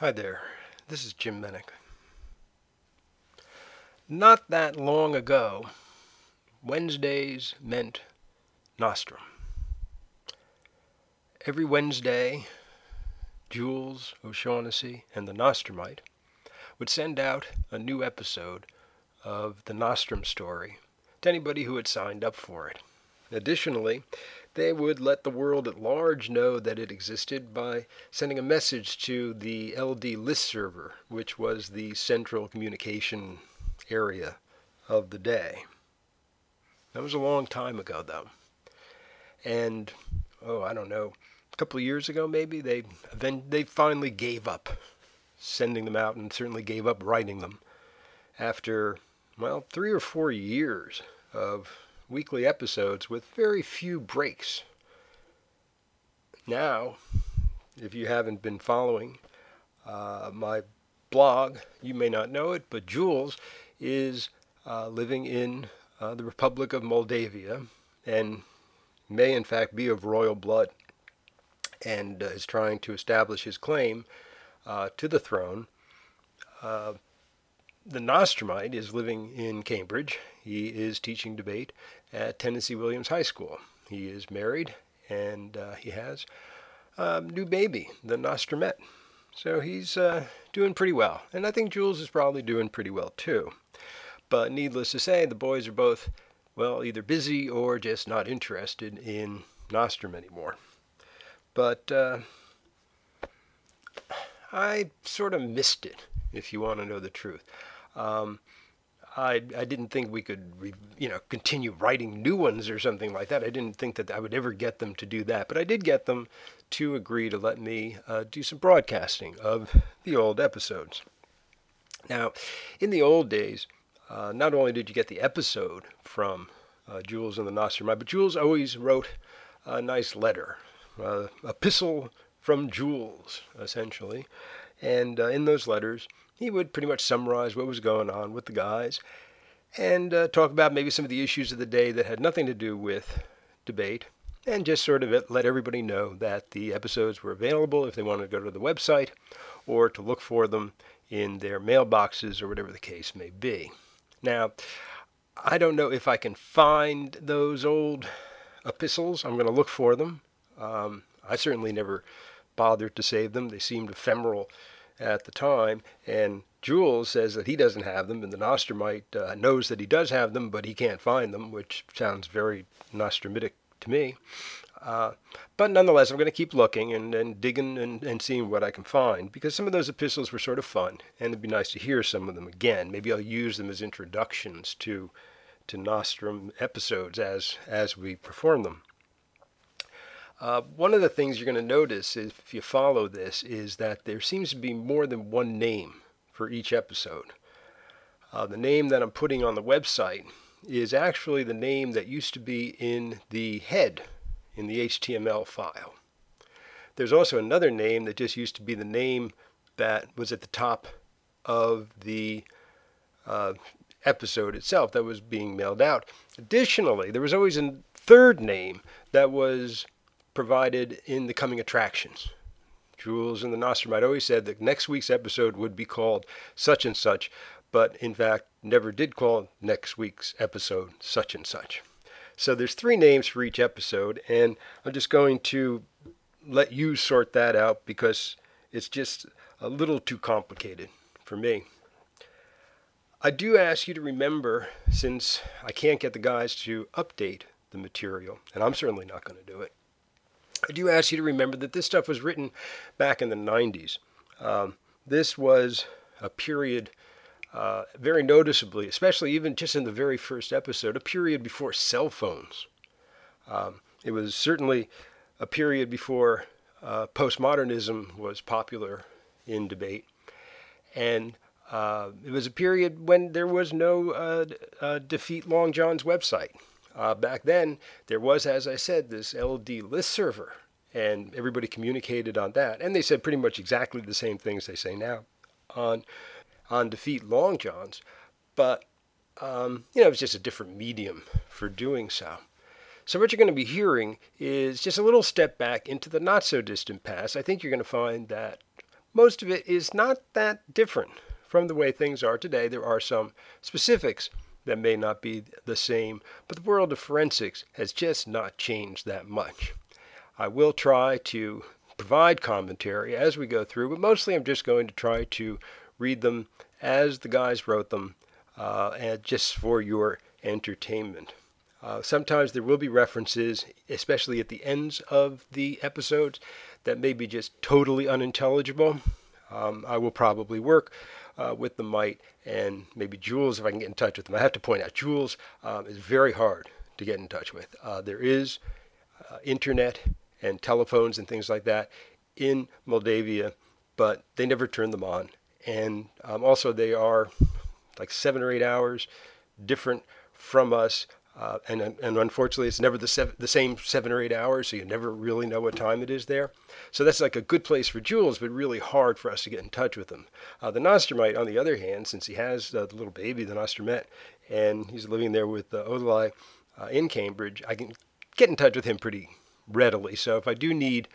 Hi there, this is Jim Menick. Not that long ago, Wednesdays meant Nostrum. Every Wednesday, Jules O'Shaughnessy and the Nostrumite would send out a new episode of the Nostrum story to anybody who had signed up for it. Additionally, they would let the world at large know that it existed by sending a message to the LD list server, which was the central communication area of the day. That was a long time ago, though. And, oh, I don't know, a couple of years ago maybe, they, then they finally gave up sending them out and certainly gave up writing them after, well, three or four years of weekly episodes with very few breaks. Now, if you haven't been following uh, my blog, you may not know it, but Jules is uh, living in uh, the Republic of Moldavia and may in fact be of royal blood and uh, is trying to establish his claim uh, to the throne. Uh, the Nostrumite is living in Cambridge. He is teaching debate at Tennessee Williams High School. He is married and uh, he has a new baby, the Nostrumette. So he's uh, doing pretty well. And I think Jules is probably doing pretty well too. But needless to say, the boys are both, well, either busy or just not interested in Nostrum anymore. But uh, I sort of missed it, if you want to know the truth. Um, I, I didn't think we could, you know, continue writing new ones or something like that. I didn't think that I would ever get them to do that, but I did get them to agree to let me uh, do some broadcasting of the old episodes. Now, in the old days, uh, not only did you get the episode from uh, Jules and the Nostrum, but Jules always wrote a nice letter, uh, epistle from Jules, essentially. And uh, in those letters, he would pretty much summarize what was going on with the guys and uh, talk about maybe some of the issues of the day that had nothing to do with debate and just sort of let everybody know that the episodes were available if they wanted to go to the website or to look for them in their mailboxes or whatever the case may be. Now, I don't know if I can find those old epistles. I'm going to look for them. Um, I certainly never bothered to save them. They seemed ephemeral at the time. And Jules says that he doesn't have them, and the Nostrumite uh, knows that he does have them, but he can't find them, which sounds very Nostromitic to me. Uh, but nonetheless, I'm going to keep looking and, and digging and, and seeing what I can find because some of those epistles were sort of fun, and it'd be nice to hear some of them again. Maybe I'll use them as introductions to to Nostrum episodes as as we perform them. Uh, one of the things you're going to notice if you follow this is that there seems to be more than one name for each episode. Uh, the name that I'm putting on the website is actually the name that used to be in the head in the HTML file. There's also another name that just used to be the name that was at the top of the uh, episode itself that was being mailed out. Additionally, there was always a third name that was provided in the coming attractions. Jules and the Nostrum always said that next week's episode would be called such and such, but in fact never did call next week's episode such and such. So there's three names for each episode, and I'm just going to let you sort that out because it's just a little too complicated for me. I do ask you to remember, since I can't get the guys to update the material, and I'm certainly not going to do it, I do ask you to remember that this stuff was written back in the 90s. Um, this was a period, uh, very noticeably, especially even just in the very first episode, a period before cell phones. Um, it was certainly a period before uh, postmodernism was popular in debate. And uh, it was a period when there was no uh, uh, Defeat Long John's website. Uh, back then, there was, as I said, this LD list server, and everybody communicated on that. And they said pretty much exactly the same things they say now on on defeat long johns, but um, you know, it was just a different medium for doing so. So what you're going to be hearing is just a little step back into the not so distant past. I think you're going to find that most of it is not that different from the way things are today. There are some specifics that may not be the same, but the world of forensics has just not changed that much. I will try to provide commentary as we go through, but mostly I'm just going to try to read them as the guys wrote them, uh, and just for your entertainment. Uh, sometimes there will be references, especially at the ends of the episodes, that may be just totally unintelligible. Um, I will probably work uh, with the mite and maybe Jules if I can get in touch with them. I have to point out, Jules um, is very hard to get in touch with. Uh, there is uh, internet and telephones and things like that in Moldavia, but they never turn them on. And um, also, they are like seven or eight hours different from us. Uh, and, and unfortunately, it's never the, the same seven or eight hours, so you never really know what time it is there. So that's like a good place for Jules, but really hard for us to get in touch with him. Uh, the Nostrumite, on the other hand, since he has uh, the little baby, the Nostrumette, and he's living there with uh, uh, in Cambridge, I can get in touch with him pretty readily. So if I do need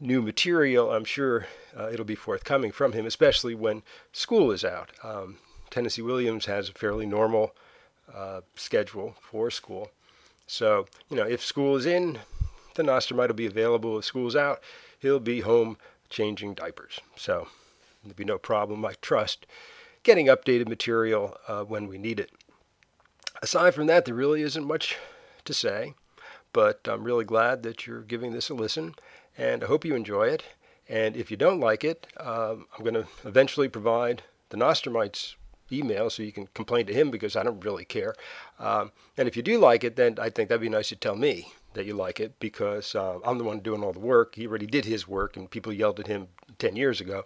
new material, I'm sure uh, it'll be forthcoming from him, especially when school is out. Um, Tennessee Williams has a fairly normal uh, schedule for school. So, you know, if school is in, the Nostrumette will be available. If school's out, he'll be home changing diapers. So there'll be no problem, I trust, getting updated material uh, when we need it. Aside from that, there really isn't much to say, but I'm really glad that you're giving this a listen, and I hope you enjoy it. And if you don't like it, um, I'm going to eventually provide the Nostrumite's email so you can complain to him because I don't really care. Um, and if you do like it, then I think that'd be nice to tell me that you like it because uh, I'm the one doing all the work. He already did his work, and people yelled at him 10 years ago,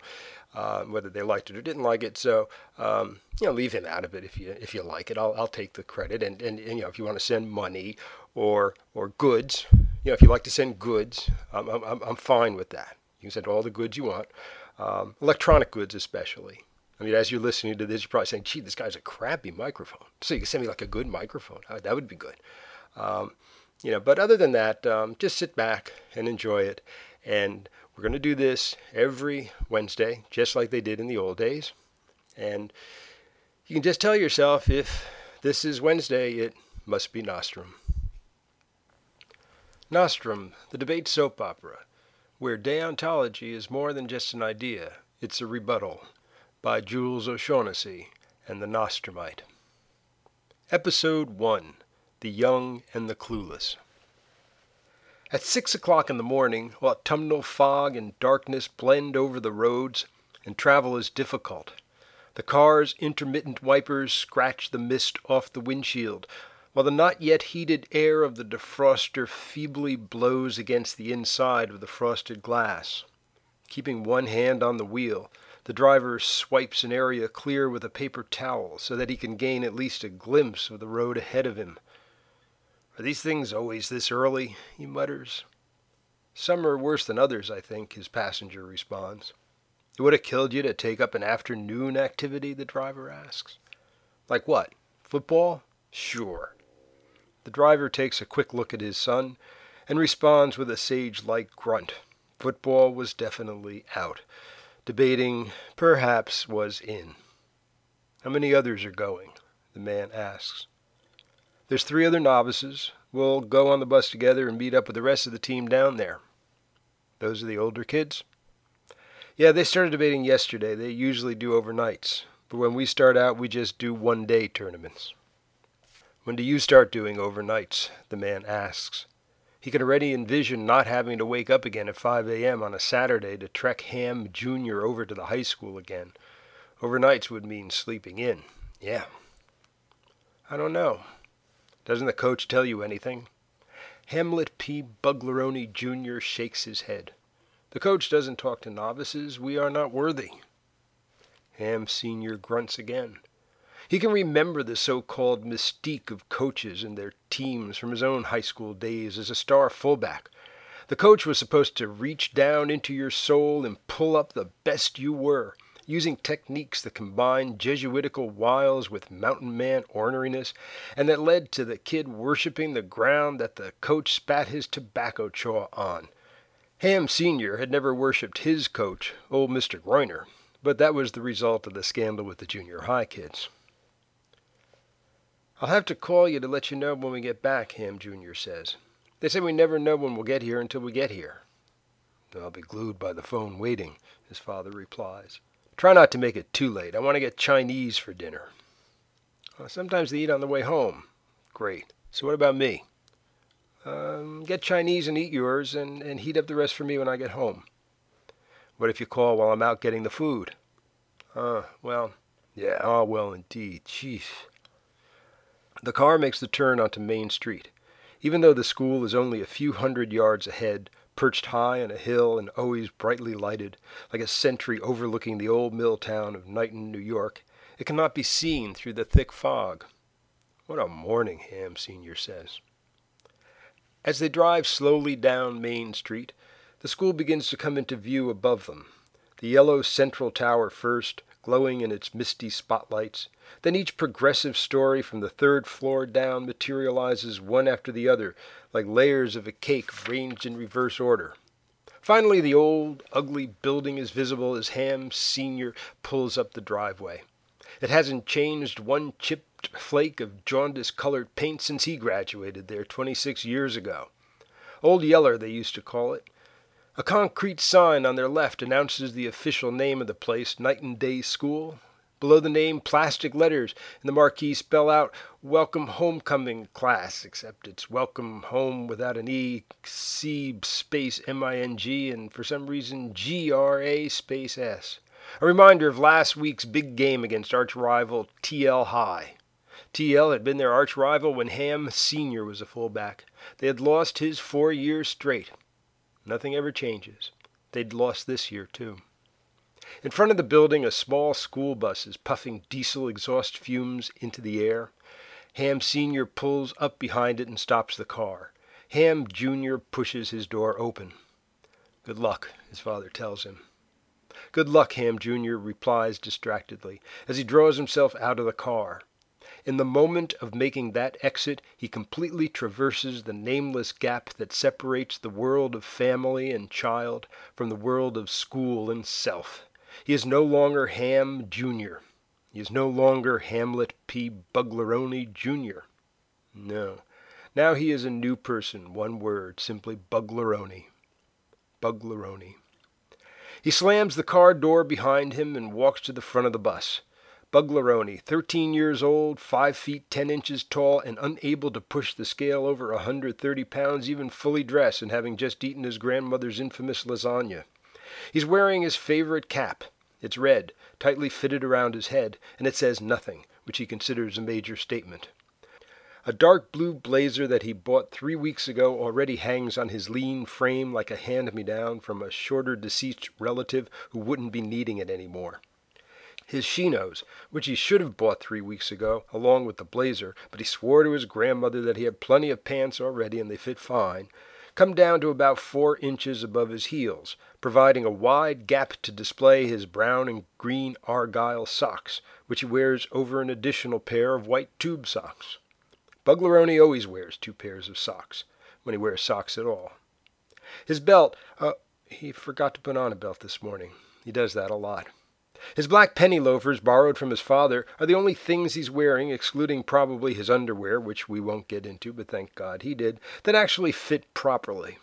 uh, whether they liked it or didn't like it. So, um, you know, leave him out of it if you if you like it. I'll, I'll take the credit. And, and, and, you know, if you want to send money or or goods, you know, if you like to send goods, I'm, I'm, I'm fine with that. You can send all the goods you want, um, electronic goods especially. I mean, as you're listening to this, you're probably saying, gee, this guy's a crappy microphone. So you can send me like a good microphone. That would be good. Um, you know, but other than that, um, just sit back and enjoy it. And we're going to do this every Wednesday, just like they did in the old days. And you can just tell yourself if this is Wednesday, it must be Nostrum. Nostrum, the debate soap opera, where deontology is more than just an idea, it's a rebuttal by Jules O'Shaughnessy and the Nostrumite. Episode 1 The Young and the Clueless. At six o'clock in the morning, autumnal fog and darkness blend over the roads and travel is difficult, the car's intermittent wipers scratch the mist off the windshield, while the not yet heated air of the defroster feebly blows against the inside of the frosted glass. Keeping one hand on the wheel, the driver swipes an area clear with a paper towel so that he can gain at least a glimpse of the road ahead of him. Are these things always this early? he mutters. Some are worse than others, I think, his passenger responds. It would have killed you to take up an afternoon activity, the driver asks. Like what? Football? Sure. The driver takes a quick look at his son and responds with a sage like grunt. Football was definitely out. Debating, perhaps, was in. How many others are going? The man asks. There's three other novices. We'll go on the bus together and meet up with the rest of the team down there. Those are the older kids? Yeah, they started debating yesterday. They usually do overnights. But when we start out, we just do one day tournaments. When do you start doing overnights? The man asks. He can already envision not having to wake up again at 5 a.m. on a Saturday to trek Ham Jr. over to the high school again. Overnights would mean sleeping in. Yeah. I don't know. Doesn't the coach tell you anything? Hamlet P. Buglaroni Jr. shakes his head. The coach doesn't talk to novices. We are not worthy. Ham Sr. grunts again. He can remember the so called mystique of coaches and their teams from his own high school days as a star fullback. The coach was supposed to reach down into your soul and pull up the best you were, using techniques that combined Jesuitical wiles with mountain man orneriness, and that led to the kid worshiping the ground that the coach spat his tobacco chaw on. Ham Sr. had never worshipped his coach, old Mr. Groiner, but that was the result of the scandal with the junior high kids. I'll have to call you to let you know when we get back, Ham Jr. says. They say we never know when we'll get here until we get here. I'll be glued by the phone waiting, his father replies. Try not to make it too late. I want to get Chinese for dinner. Well, sometimes they eat on the way home. Great. So what about me? Um, get Chinese and eat yours, and, and heat up the rest for me when I get home. What if you call while I'm out getting the food? Uh, well, yeah, oh, well, indeed. Jeez. The car makes the turn onto Main Street. Even though the school is only a few hundred yards ahead, perched high on a hill and always brightly lighted, like a sentry overlooking the old mill town of Knighton, New York, it cannot be seen through the thick fog. What a morning, Ham Sr. says. As they drive slowly down Main Street, the school begins to come into view above them. The yellow central tower first, glowing in its misty spotlights. Then each progressive story from the third floor down materializes one after the other, like layers of a cake ranged in reverse order. Finally, the old, ugly building is visible as Ham Sr. pulls up the driveway. It hasn't changed one chipped flake of jaundice colored paint since he graduated there 26 years ago. Old Yeller, they used to call it. A concrete sign on their left announces the official name of the place, Knighton Day School. Below the name, plastic letters in the marquee spell out Welcome Homecoming Class, except it's Welcome Home without an E, C space M I N G, and for some reason G R A space S. A reminder of last week's big game against arch rival TL High. TL had been their arch rival when Ham Sr. was a fullback. They had lost his four years straight. Nothing ever changes. They'd lost this year, too. In front of the building, a small school bus is puffing diesel exhaust fumes into the air. Ham Sr. pulls up behind it and stops the car. Ham Jr. pushes his door open. Good luck, his father tells him. Good luck, Ham Jr. replies distractedly as he draws himself out of the car. In the moment of making that exit, he completely traverses the nameless gap that separates the world of family and child from the world of school and self. He is no longer Ham Jr. He is no longer Hamlet P. Buglaroni Jr. No. Now he is a new person, one word, simply Buglaroni. Buglaroni. He slams the car door behind him and walks to the front of the bus. Buglaroni, 13 years old, 5 feet 10 inches tall, and unable to push the scale over a 130 pounds, even fully dressed, and having just eaten his grandmother's infamous lasagna. He's wearing his favorite cap. It's red, tightly fitted around his head, and it says nothing, which he considers a major statement. A dark blue blazer that he bought three weeks ago already hangs on his lean frame like a hand me down from a shorter deceased relative who wouldn't be needing it any more his chinos, which he should have bought three weeks ago, along with the blazer, but he swore to his grandmother that he had plenty of pants already and they fit fine, come down to about four inches above his heels, providing a wide gap to display his brown and green argyle socks, which he wears over an additional pair of white tube socks. Buglaroni always wears two pairs of socks, when he wears socks at all. His belt, uh, he forgot to put on a belt this morning. He does that a lot. His black penny loafers, borrowed from his father, are the only things he's wearing, excluding probably his underwear, which we won't get into, but thank God he did, that actually fit properly.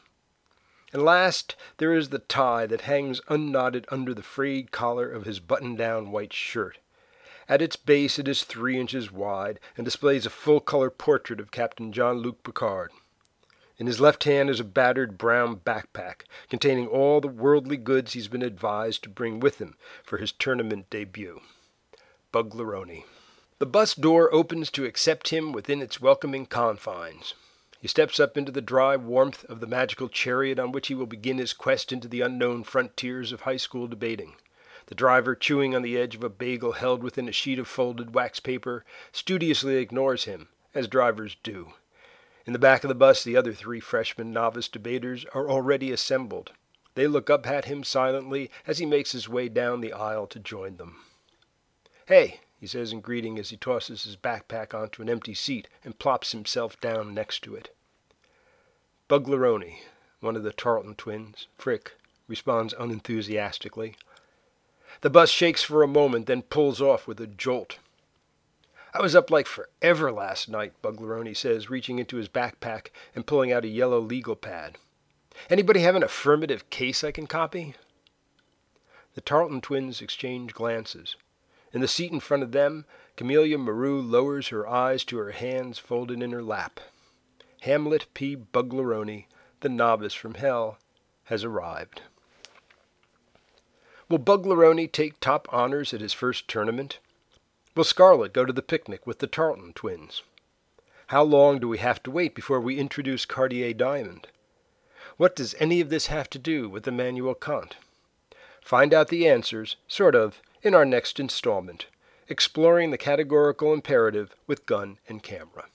And last, there is the tie that hangs unknotted under the frayed collar of his button down white shirt. At its base it is three inches wide and displays a full color portrait of Captain Jean-Luc Picard. In his left hand is a battered brown backpack containing all the worldly goods he's been advised to bring with him for his tournament debut. Buglaroni. The bus door opens to accept him within its welcoming confines. He steps up into the dry warmth of the magical chariot on which he will begin his quest into the unknown frontiers of high school debating. The driver, chewing on the edge of a bagel held within a sheet of folded wax paper, studiously ignores him, as drivers do. In the back of the bus, the other three freshman novice debaters are already assembled. They look up at him silently as he makes his way down the aisle to join them. Hey, he says in greeting as he tosses his backpack onto an empty seat and plops himself down next to it. Buglaroni, one of the Tarleton twins, Frick, responds unenthusiastically. The bus shakes for a moment, then pulls off with a jolt. I was up like forever last night, Buglaroni says, reaching into his backpack and pulling out a yellow legal pad. Anybody have an affirmative case I can copy? The Tarleton twins exchange glances. In the seat in front of them, Camelia Maru lowers her eyes to her hands folded in her lap. Hamlet P. Buglaroni, the novice from hell, has arrived. Will Buglaroni take top honors at his first tournament? Will Scarlett go to the picnic with the Tarleton twins? How long do we have to wait before we introduce Cartier Diamond? What does any of this have to do with Immanuel Kant? Find out the answers, sort of, in our next installment, exploring the categorical imperative with gun and camera.